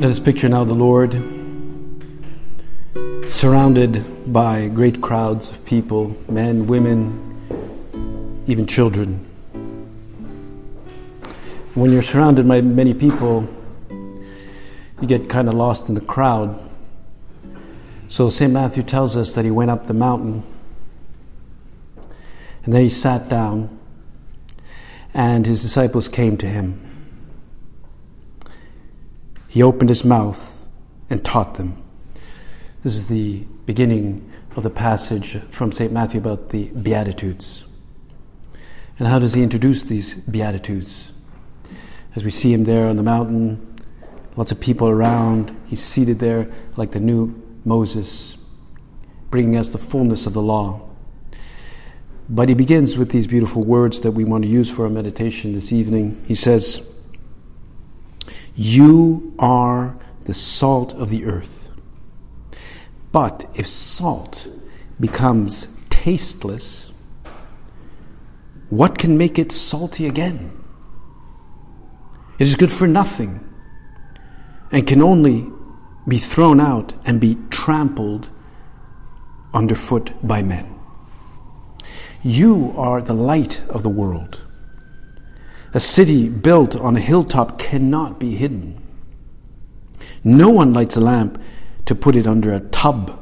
Let us picture now the Lord surrounded by great crowds of people, men, women, even children. When you're surrounded by many people, you get kind of lost in the crowd. So St. Matthew tells us that he went up the mountain and then he sat down and his disciples came to him he opened his mouth and taught them. This is the beginning of the passage from St. Matthew about the Beatitudes. And how does he introduce these Beatitudes? As we see him there on the mountain, lots of people around, he's seated there like the new Moses, bringing us the fullness of the law. But he begins with these beautiful words that we want to use for our meditation this evening. He says, you are the salt of the earth. But if salt becomes tasteless, what can make it salty again? It is good for nothing and can only be thrown out and be trampled underfoot by men. You are the light of the world. A city built on a hilltop cannot be hidden. No one lights a lamp to put it under a tub,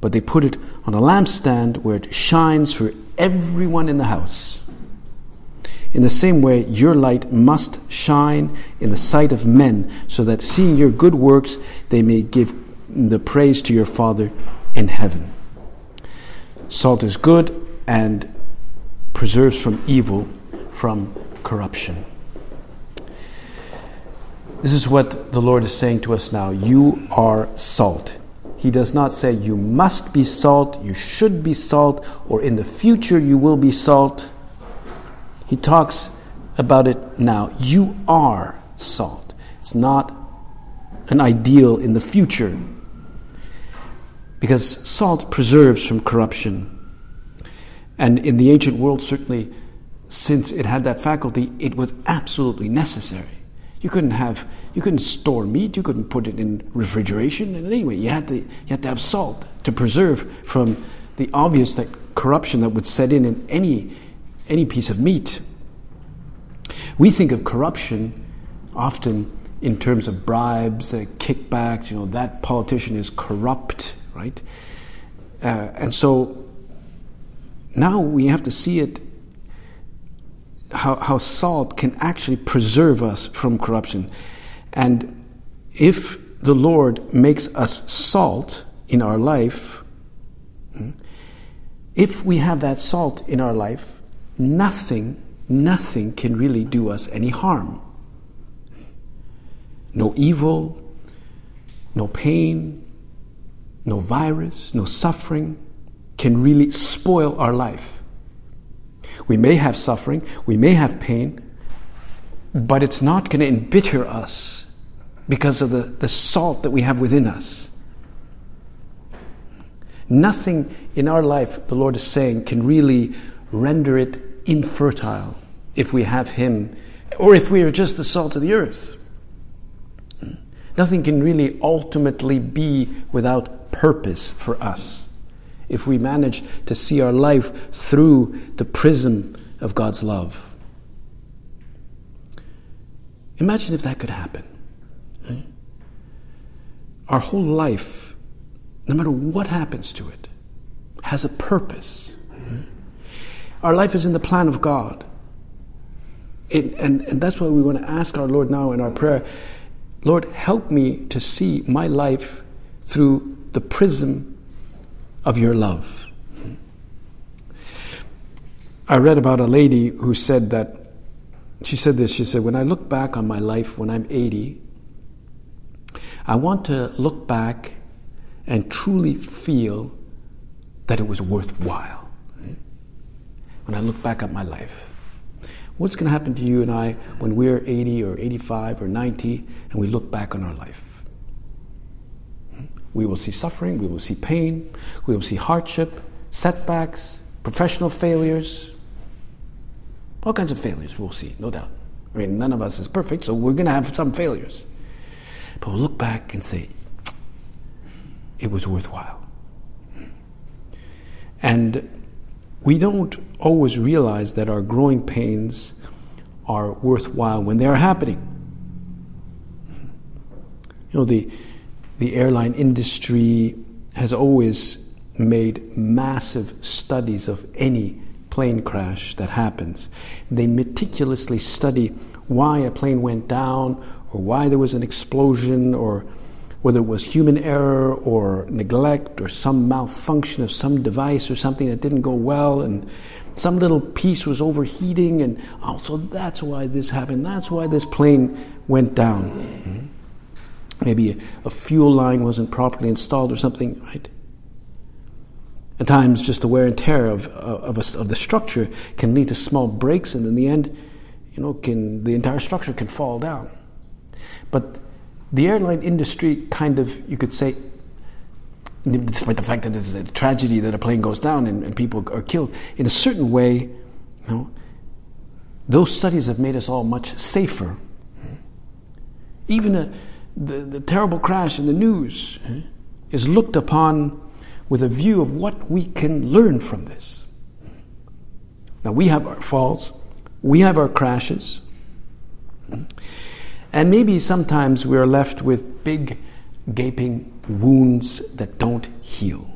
but they put it on a lampstand where it shines for everyone in the house. In the same way, your light must shine in the sight of men, so that seeing your good works, they may give the praise to your Father in heaven. Salt is good and preserves from evil, from corruption. This is what the Lord is saying to us now. You are salt. He does not say you must be salt, you should be salt, or in the future you will be salt. He talks about it now. You are salt. It's not an ideal in the future. Because salt preserves from corruption. And in the ancient world, certainly, since it had that faculty, it was absolutely necessary. You couldn't have, you couldn't store meat, you couldn't put it in refrigeration, and anyway, you had to, you had to have salt to preserve from the obvious that corruption that would set in in any, any piece of meat. We think of corruption often in terms of bribes, uh, kickbacks, you know, that politician is corrupt, right? Uh, and so now we have to see it how, how salt can actually preserve us from corruption. And if the Lord makes us salt in our life, hmm, if we have that salt in our life, nothing, nothing can really do us any harm. No evil, no pain, no virus, no suffering can really spoil our life. We may have suffering, we may have pain, but it's not going to embitter us because of the, the salt that we have within us. Nothing in our life, the Lord is saying, can really render it infertile if we have Him or if we are just the salt of the earth. Nothing can really ultimately be without purpose for us if we manage to see our life through the prism of God's love. Imagine if that could happen. Our whole life, no matter what happens to it, has a purpose. Our life is in the plan of God. It, and, and that's why we want to ask our Lord now in our prayer Lord, help me to see my life through the prism of your love. I read about a lady who said that, she said this, she said, when I look back on my life when I'm 80, I want to look back and truly feel that it was worthwhile. When I look back at my life. What's going to happen to you and I when we're 80 or 85 or 90 and we look back on our life? We will see suffering, we will see pain, we will see hardship, setbacks, professional failures, all kinds of failures we'll see, no doubt. I mean, none of us is perfect, so we're going to have some failures. But we'll look back and say, it was worthwhile. And we don't always realize that our growing pains are worthwhile when they are happening. You know, the, the airline industry has always made massive studies of any plane crash that happens. They meticulously study why a plane went down or why there was an explosion or whether it was human error or neglect or some malfunction of some device or something that didn't go well and some little piece was overheating and oh, that's why this happened. That's why this plane went down. Mm-hmm maybe a, a fuel line wasn't properly installed or something, right? At times, just the wear and tear of, uh, of, a, of, the structure can lead to small breaks, and in the end, you know, can, the entire structure can fall down. But the airline industry kind of, you could say, despite the fact that it's a tragedy that a plane goes down and, and people are killed, in a certain way, you know, those studies have made us all much safer. Even a, the, the terrible crash in the news is looked upon with a view of what we can learn from this. Now, we have our faults, we have our crashes, and maybe sometimes we are left with big, gaping wounds that don't heal.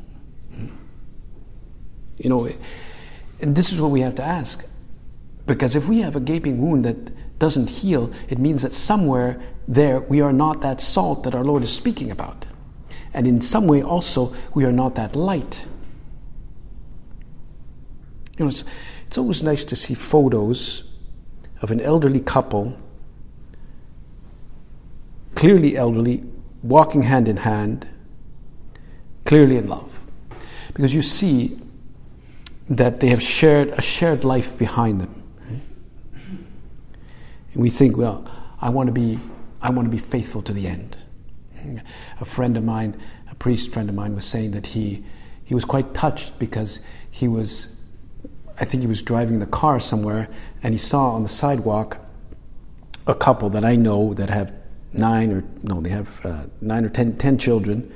You know, and this is what we have to ask. Because if we have a gaping wound that doesn't heal, it means that somewhere there we are not that salt that our Lord is speaking about. And in some way also, we are not that light. You know, it's, it's always nice to see photos of an elderly couple, clearly elderly, walking hand in hand, clearly in love. Because you see that they have shared a shared life behind them. And we think, well, I want to be I want to be faithful to the end. A friend of mine, a priest friend of mine, was saying that he, he was quite touched because he was, I think he was driving the car somewhere and he saw on the sidewalk a couple that I know that have nine or, no, they have uh, nine or ten, ten children.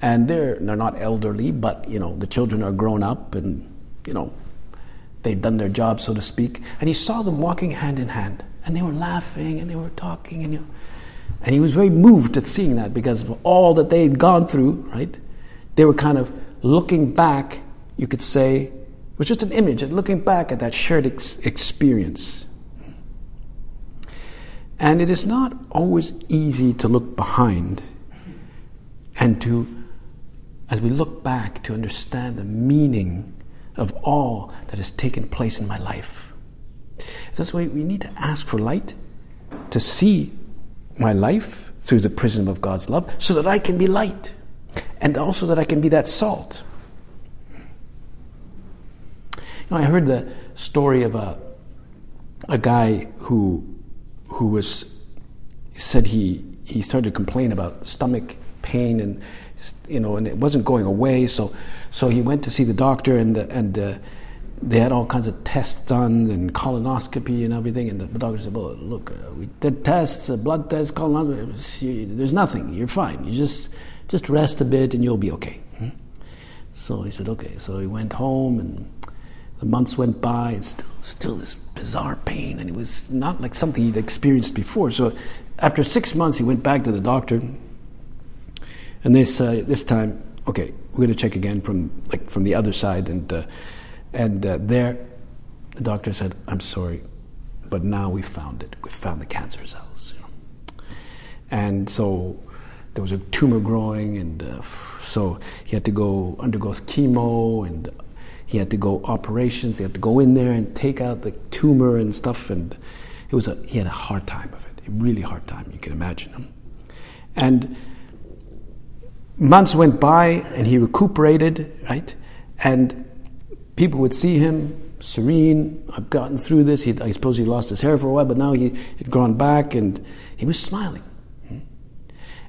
And they're, they're not elderly, but, you know, the children are grown up and, you know, they've done their job, so to speak. And he saw them walking hand in hand. And they were laughing and they were talking and, you know, and he was very moved at seeing that because of all that they had gone through, right? They were kind of looking back, you could say, it was just an image, and looking back at that shared ex- experience. And it is not always easy to look behind and to, as we look back, to understand the meaning of all that has taken place in my life. So that's why we need to ask for light to see my life through the prism of God's love so that I can be light and also that I can be that salt. You know, I heard the story of a, a guy who, who was, said he, he started to complain about stomach pain and, you know, and it wasn't going away. So, so he went to see the doctor and, and, uh, they had all kinds of tests done and colonoscopy and everything. And the doctor said, "Well, look, uh, we did tests, uh, blood tests, colonoscopy. There's nothing. You're fine. You just just rest a bit and you'll be okay." Hmm? So he said, "Okay." So he went home, and the months went by, and still still this bizarre pain, and it was not like something he'd experienced before. So after six months, he went back to the doctor, and this uh, this time, okay, we're going to check again from like from the other side and. Uh, and uh, there, the doctor said, I'm sorry, but now we found it. We found the cancer cells. You know? And so there was a tumor growing, and uh, so he had to go undergo chemo, and he had to go operations. He had to go in there and take out the tumor and stuff. And it was a, he had a hard time of it, a really hard time. You can imagine him. And months went by, and he recuperated, right? And people would see him serene. I've gotten through this. He, I suppose he lost his hair for a while, but now he had grown back, and he was smiling.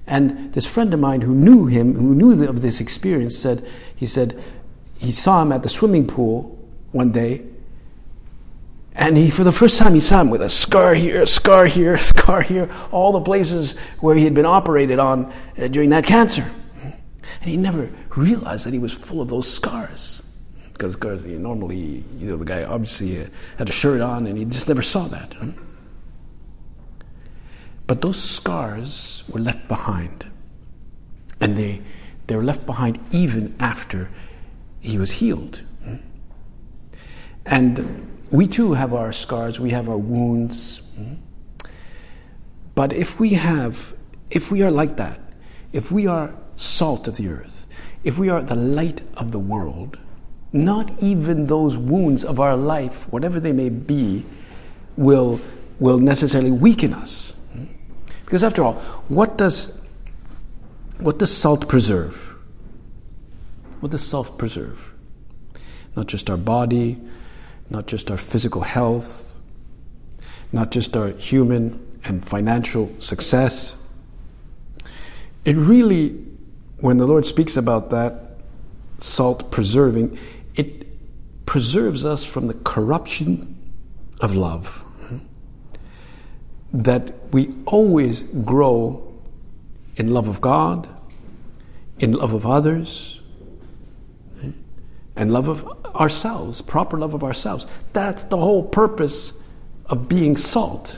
And this friend of mine who knew him, who knew of this experience, said, he said, he saw him at the swimming pool one day, and he, for the first time, he saw him with a scar here, a scar here, a scar here, all the places where he had been operated on uh, during that cancer. And he never realized that he was full of those scars. Because, normally, you know, the guy obviously uh, had a shirt on and he just never saw that. But those scars were left behind. And they, they were left behind even after he was healed. And we too have our scars, we have our wounds. But if we have, if we are like that, if we are salt of the earth, if we are the light of the world, not even those wounds of our life, whatever they may be, will, will necessarily weaken us. Because after all, what does, what does salt preserve? What does salt preserve? Not just our body, not just our physical health, not just our human and financial success. It really, when the Lord speaks about that, salt preserving, it preserves us from the corruption of love. That we always grow in love of God, in love of others, and love of ourselves, proper love of ourselves. That's the whole purpose of being salt.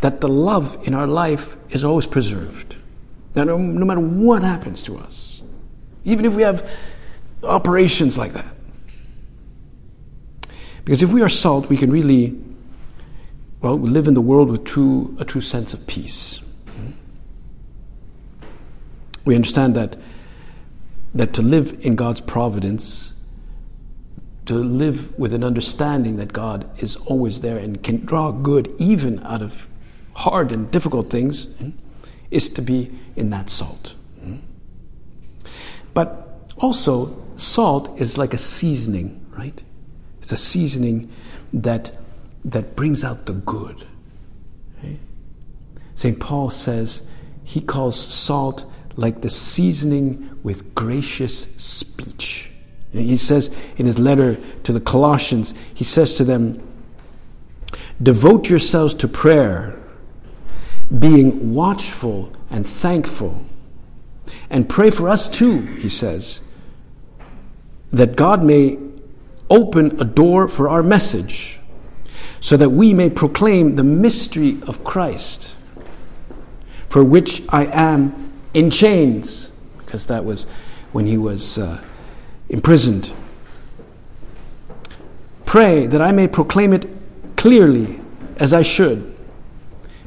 That the love in our life is always preserved. That no, no matter what happens to us, even if we have operations like that. Because if we are salt, we can really, well, live in the world with true, a true sense of peace. We understand that that to live in God's providence, to live with an understanding that God is always there and can draw good even out of hard and difficult things, is to be in that salt. But also, salt is like a seasoning, right? It's a seasoning that, that brings out the good. St. Paul says he calls salt like the seasoning with gracious speech. He says in his letter to the Colossians, he says to them, Devote yourselves to prayer, being watchful and thankful. And pray for us too, he says, that God may open a door for our message, so that we may proclaim the mystery of Christ, for which I am in chains, because that was when he was uh, imprisoned. Pray that I may proclaim it clearly as I should.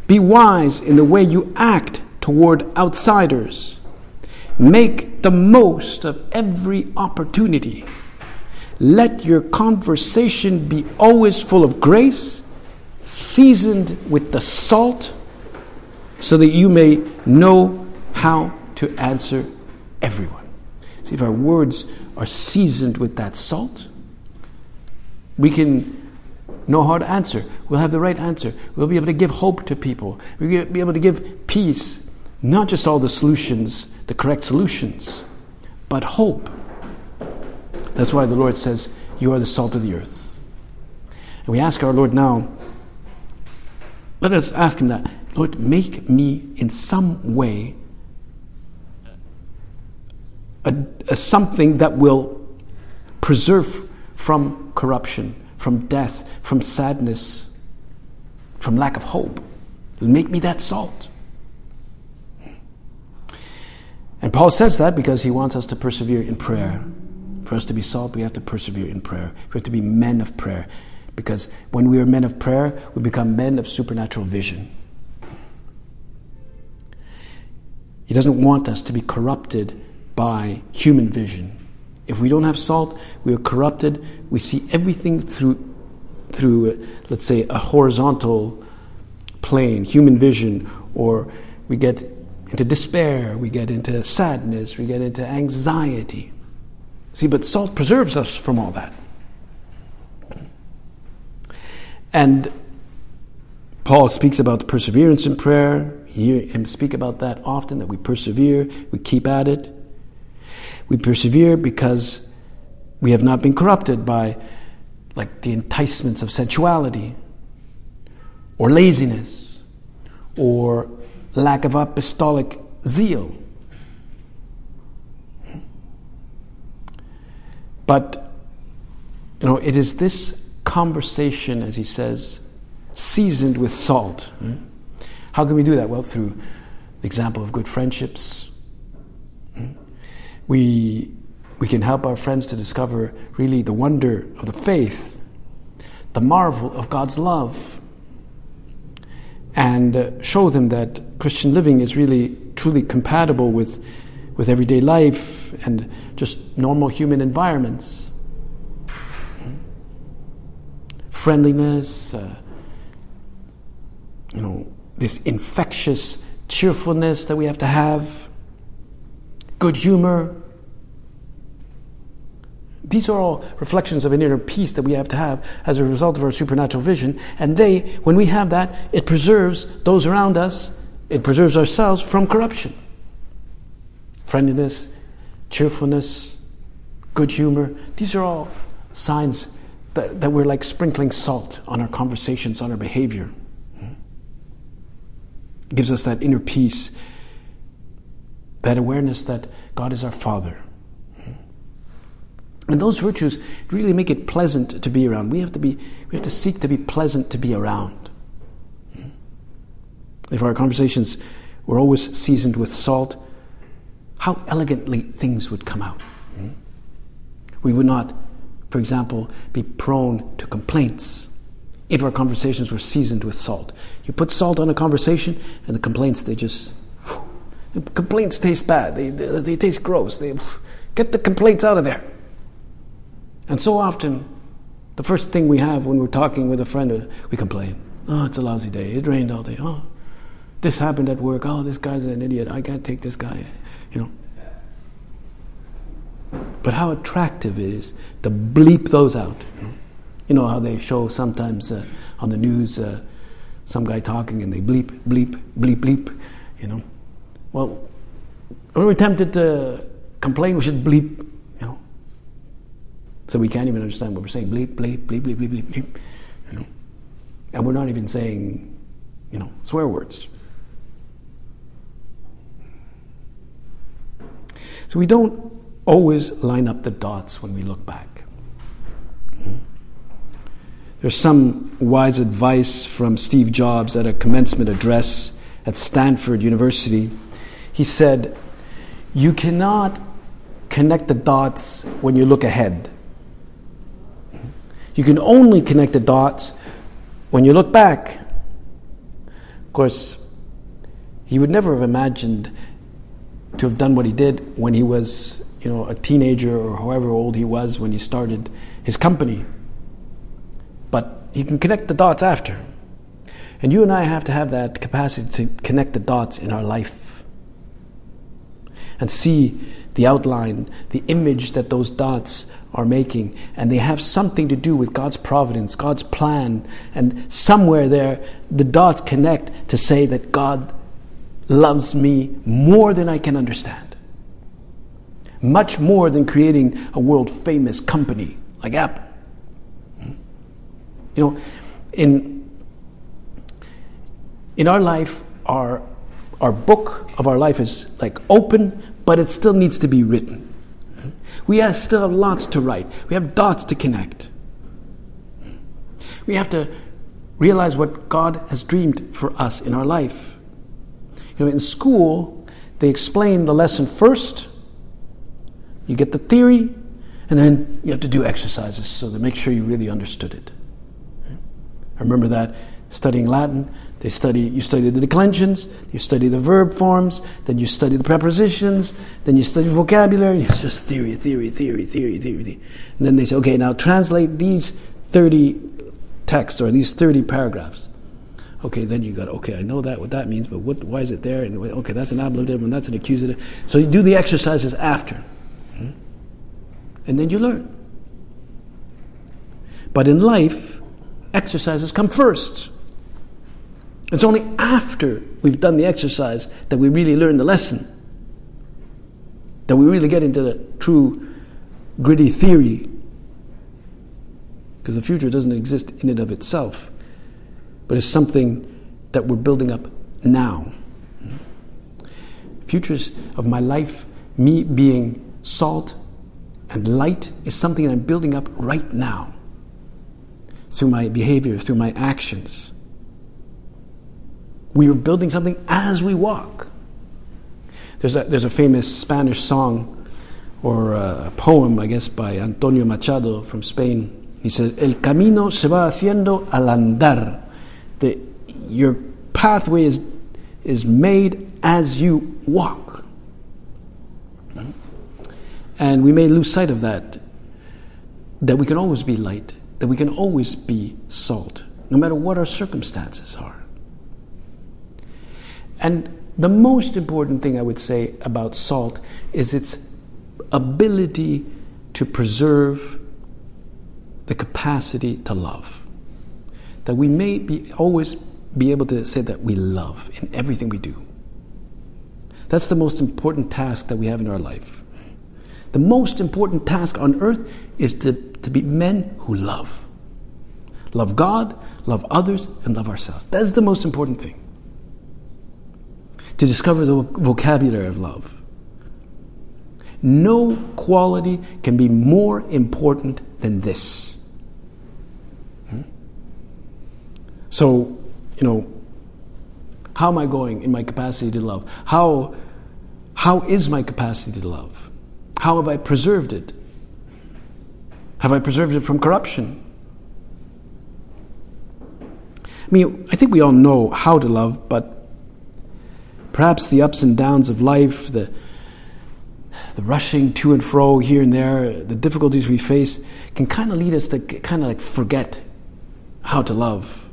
Be wise in the way you act toward outsiders. Make the most of every opportunity. Let your conversation be always full of grace, seasoned with the salt, so that you may know how to answer everyone. See, if our words are seasoned with that salt, we can know how to answer. We'll have the right answer. We'll be able to give hope to people. We'll be able to give peace, not just all the solutions, the correct solutions, but hope. That's why the Lord says, You are the salt of the earth. And we ask our Lord now, let us ask Him that, Lord, make me in some way a, a something that will preserve from corruption, from death, from sadness, from lack of hope. Make me that salt. And Paul says that because he wants us to persevere in prayer. For us to be salt, we have to persevere in prayer. We have to be men of prayer. Because when we are men of prayer, we become men of supernatural vision. He doesn't want us to be corrupted by human vision. If we don't have salt, we are corrupted. We see everything through, through uh, let's say, a horizontal plane, human vision, or we get into despair, we get into sadness, we get into anxiety. See, but salt preserves us from all that. And Paul speaks about perseverance in prayer. Hear him speak about that often, that we persevere, we keep at it. We persevere because we have not been corrupted by like the enticements of sensuality or laziness or lack of apostolic zeal. But you know, it is this conversation, as he says, seasoned with salt. Hmm? How can we do that? Well, through the example of good friendships. Hmm? We, we can help our friends to discover really the wonder of the faith, the marvel of God's love, and uh, show them that Christian living is really truly compatible with, with everyday life and just normal human environments. Friendliness, uh, you know, this infectious cheerfulness that we have to have, good humor. These are all reflections of an inner peace that we have to have as a result of our supernatural vision. And they, when we have that, it preserves those around us, it preserves ourselves from corruption. Friendliness, cheerfulness, good humor, these are all signs that, that we're like sprinkling salt on our conversations, on our behavior gives us that inner peace, that awareness that God is our Father. And those virtues really make it pleasant to be around. We have to be we have to seek to be pleasant to be around. Hmm. If our conversations were always seasoned with salt, how elegantly things would come out. Hmm. We would not, for example, be prone to complaints if our conversations were seasoned with salt. You put salt on a conversation, and the complaints, they just. The complaints taste bad. They, they, they taste gross. They, get the complaints out of there. And so often, the first thing we have when we're talking with a friend, uh, we complain. Oh, it's a lousy day. It rained all day. Oh, this happened at work. Oh, this guy's an idiot. I can't take this guy. You know. But how attractive it is to bleep those out. You know, how they show sometimes uh, on the news uh, some guy talking and they bleep, bleep, bleep, bleep, you know. Well, when we're tempted to complain, we should bleep. So we can't even understand what we're saying. Bleep, bleep, bleep, bleep, bleep, bleep, bleep, you know. And we're not even saying, you know, swear words. So we don't always line up the dots when we look back. There's some wise advice from Steve Jobs at a commencement address at Stanford University. He said, You cannot connect the dots when you look ahead. You can only connect the dots when you look back. Of course, he would never have imagined to have done what he did when he was, you know, a teenager or however old he was when he started his company but he can connect the dots after. And you and I have to have that capacity to connect the dots in our life and see the outline, the image that those dots are making. And they have something to do with God's providence, God's plan. And somewhere there, the dots connect to say that God loves me more than I can understand. Much more than creating a world famous company like Apple. You know, in, in our life, our, our book of our life is like open, but it still needs to be written. We have, still have lots to write. We have dots to connect. We have to realize what God has dreamed for us in our life. You know, in school, they explain the lesson first. You get the theory, and then you have to do exercises so to make sure you really understood it. I remember that studying Latin, They study, you study the declensions, you study the verb forms, then you study the prepositions, then you study vocabulary, it's just theory, theory, theory, theory, theory. And then they say, okay, now translate these 30 texts or these 30 paragraphs. Okay, then you got, okay, I know that, what that means, but what, why is it there? And okay, that's an ablative and that's an accusative. So you do the exercises after. Hmm? And then you learn. But in life, exercises come first. It's only after we've done the exercise that we really learn the lesson, that we really get into the true gritty theory. Because the future doesn't exist in and of itself, but it's something that we're building up now. Futures of my life, me being salt and light, is something I'm building up right now through my behavior, through my actions. We are building something as we walk. There's a, there's a famous Spanish song or uh, a poem, I guess, by Antonio Machado from Spain. He said, El camino se va haciendo al andar. The, your pathway is, is made as you walk. And we may lose sight of that, that we can always be light, that we can always be salt, no matter what our circumstances are. And the most important thing I would say about salt is its ability to preserve the capacity to love. That we may be always be able to say that we love in everything we do. That's the most important task that we have in our life. The most important task on earth is to, to be men who love. Love God, love others, and love ourselves. That's the most important thing to discover the vocabulary of love. No quality can be more important than this. Hmm? So, you know, how am I going in my capacity to love? How, how is my capacity to love? How have I preserved it? Have I preserved it from corruption? I mean, I think we all know how to love, but Perhaps the ups and downs of life, the, the rushing to and fro here and there, the difficulties we face can kind of lead us to kind of like forget how to love.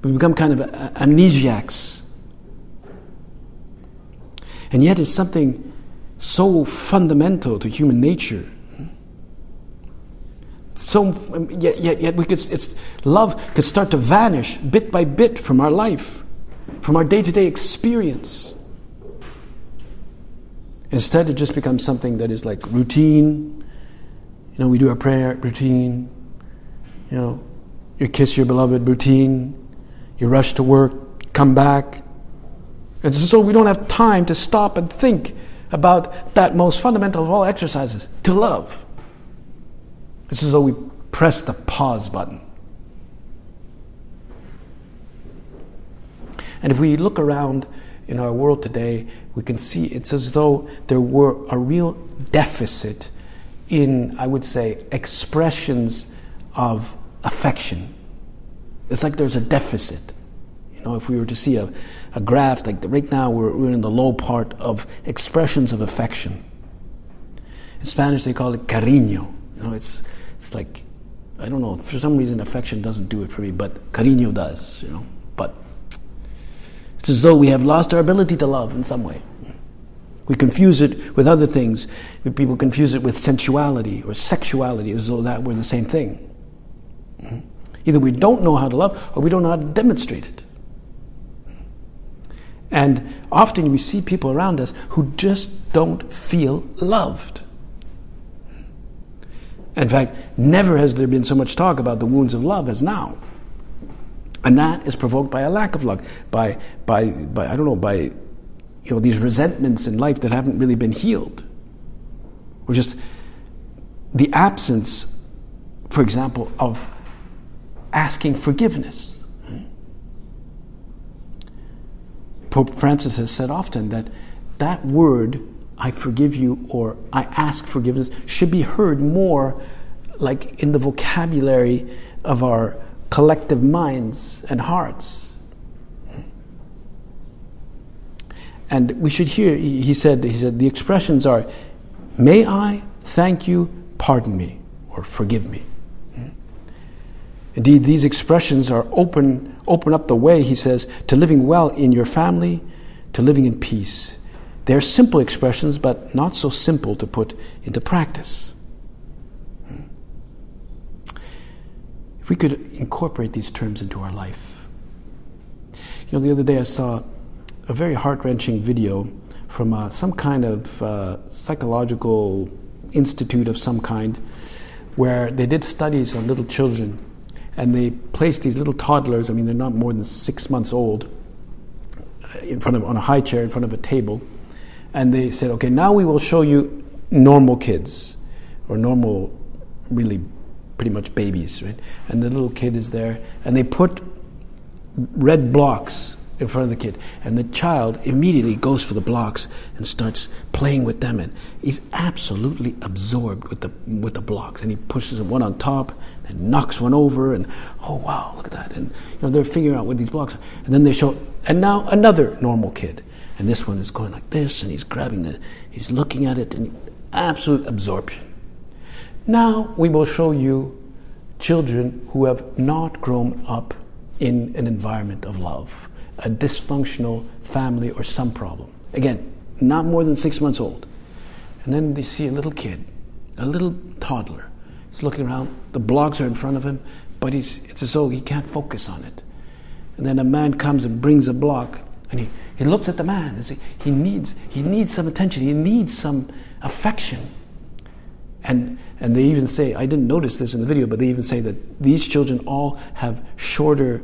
We become kind of amnesiacs. And yet it's something so fundamental to human nature. So yet, yet, yet we could, it's, love could start to vanish bit by bit from our life from our day to day experience. Instead, it just becomes something that is like routine. You know, we do our prayer, routine. You know, you kiss your beloved, routine. You rush to work, come back. And so we don't have time to stop and think about that most fundamental of all exercises to love. This is though we press the pause button. And if we look around in our world today, we can see it's as though there were a real deficit in, I would say, expressions of affection. It's like there's a deficit. You know, if we were to see a, a graph, like the, right now we're, we're in the low part of expressions of affection. In Spanish they call it cariño. You know, it's, it's like, I don't know, for some reason affection doesn't do it for me, but cariño does, you know. It's as though we have lost our ability to love in some way. We confuse it with other things. People confuse it with sensuality or sexuality as though that were the same thing. Mm-hmm. Either we don't know how to love or we don't know how to demonstrate it. And often we see people around us who just don't feel loved. In fact, never has there been so much talk about the wounds of love as now. And that is provoked by a lack of luck, by, by, by I don't know, by you know, these resentments in life that haven't really been healed. Or just the absence, for example, of asking forgiveness. Pope Francis has said often that that word, I forgive you or I ask forgiveness, should be heard more like in the vocabulary of our collective minds and hearts. And we should hear, he said, he said, the expressions are, may I, thank you, pardon me, or forgive me. Indeed, these expressions are open, open up the way, he says, to living well in your family, to living in peace. They're simple expressions, but not so simple to put into practice. If we could incorporate these terms into our life. You know, the other day I saw a very heart wrenching video from uh, some kind of uh, psychological institute of some kind where they did studies on little children and they placed these little toddlers, I mean, they're not more than six months old, uh, in front of, on a high chair in front of a table. And they said, okay, now we will show you normal kids or normal, really pretty much babies, right? And the little kid is there, and they put red blocks in front of the kid. And the child immediately goes for the blocks and starts playing with them. And he's absolutely absorbed with the, with the blocks. And he pushes one on top and knocks one over. And oh, wow, look at that. And you know, they're figuring out what these blocks are. And then they show, and now another normal kid. And this one is going like this, and he's grabbing the, he's looking at it, and absolute absorption. Now we will show you children who have not grown up in an environment of love a dysfunctional family or some problem. Again, not more than six months old. And then they see a little kid, a little toddler. He's looking around, the blocks are in front of him, but he's, it's as though he can't focus on it. And then a man comes and brings a block, and he, he looks at the man. He, he, needs, he needs some attention, he needs some affection. And, and they even say, I didn't notice this in the video, but they even say that these children all have shorter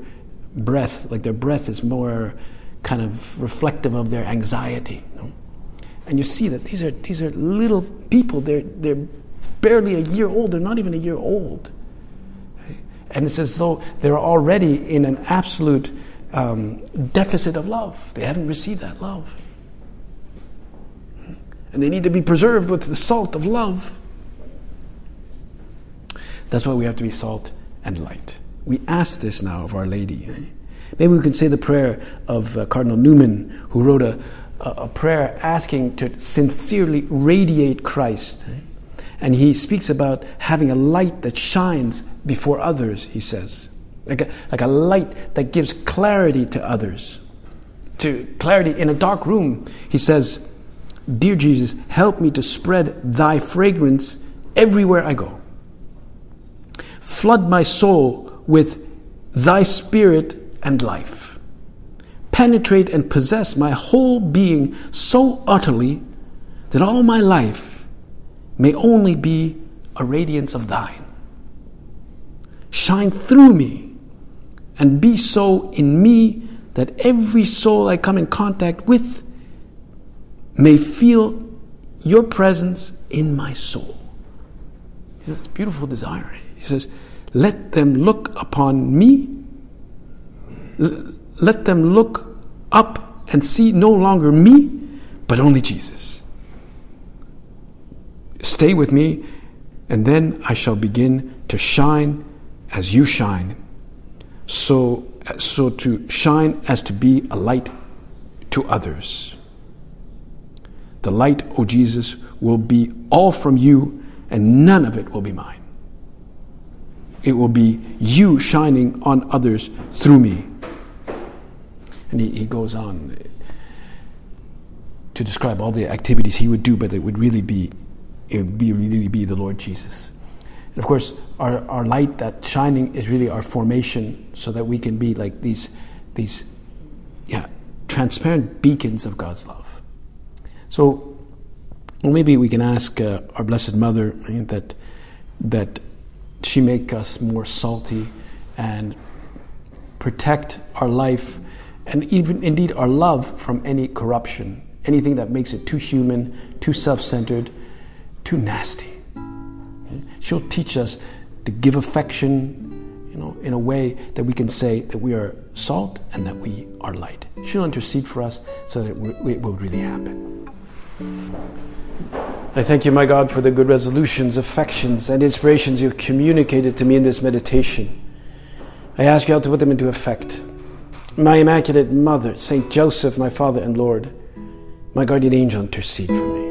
breath, like their breath is more kind of reflective of their anxiety. You know? And you see that these are these are little people. They're they're barely a year old. They're not even a year old. And it's as though they're already in an absolute um, deficit of love. They haven't received that love. And they need to be preserved with the salt of love. That's why we have to be salt and light. We ask this now of Our Lady. Maybe we could say the prayer of uh, Cardinal Newman, who wrote a, a, prayer asking to sincerely radiate Christ. And he speaks about having a light that shines before others, he says. Like a, like a light that gives clarity to others. To clarity in a dark room, he says, Dear Jesus, help me to spread thy fragrance everywhere I go. Flood my soul with thy spirit and life. Penetrate and possess my whole being so utterly that all my life may only be a radiance of thine. Shine through me and be so in me that every soul I come in contact with may feel your presence in my soul. It's a beautiful desire. He says, let them look upon me. Let them look up and see no longer me, but only Jesus. Stay with me, and then I shall begin to shine as you shine. So, so to shine as to be a light to others. The light, O Jesus, will be all from you, and none of it will be mine. It will be you shining on others through me. And he, he goes on to describe all the activities he would do, but it would really be, it would be really be the Lord Jesus. And of course, our, our light, that shining, is really our formation, so that we can be like these, these, yeah, transparent beacons of God's love. So, well, maybe we can ask uh, our Blessed Mother that that she make us more salty and protect our life and even indeed our love from any corruption, anything that makes it too human, too self-centered, too nasty. She'll teach us to give affection, you know, in a way that we can say that we are salt and that we are light. She'll intercede for us so that it will really happen. I thank you, my God, for the good resolutions, affections, and inspirations you have communicated to me in this meditation. I ask you to put them into effect. My Immaculate Mother, Saint Joseph, my Father and Lord, My guardian angel, intercede for me.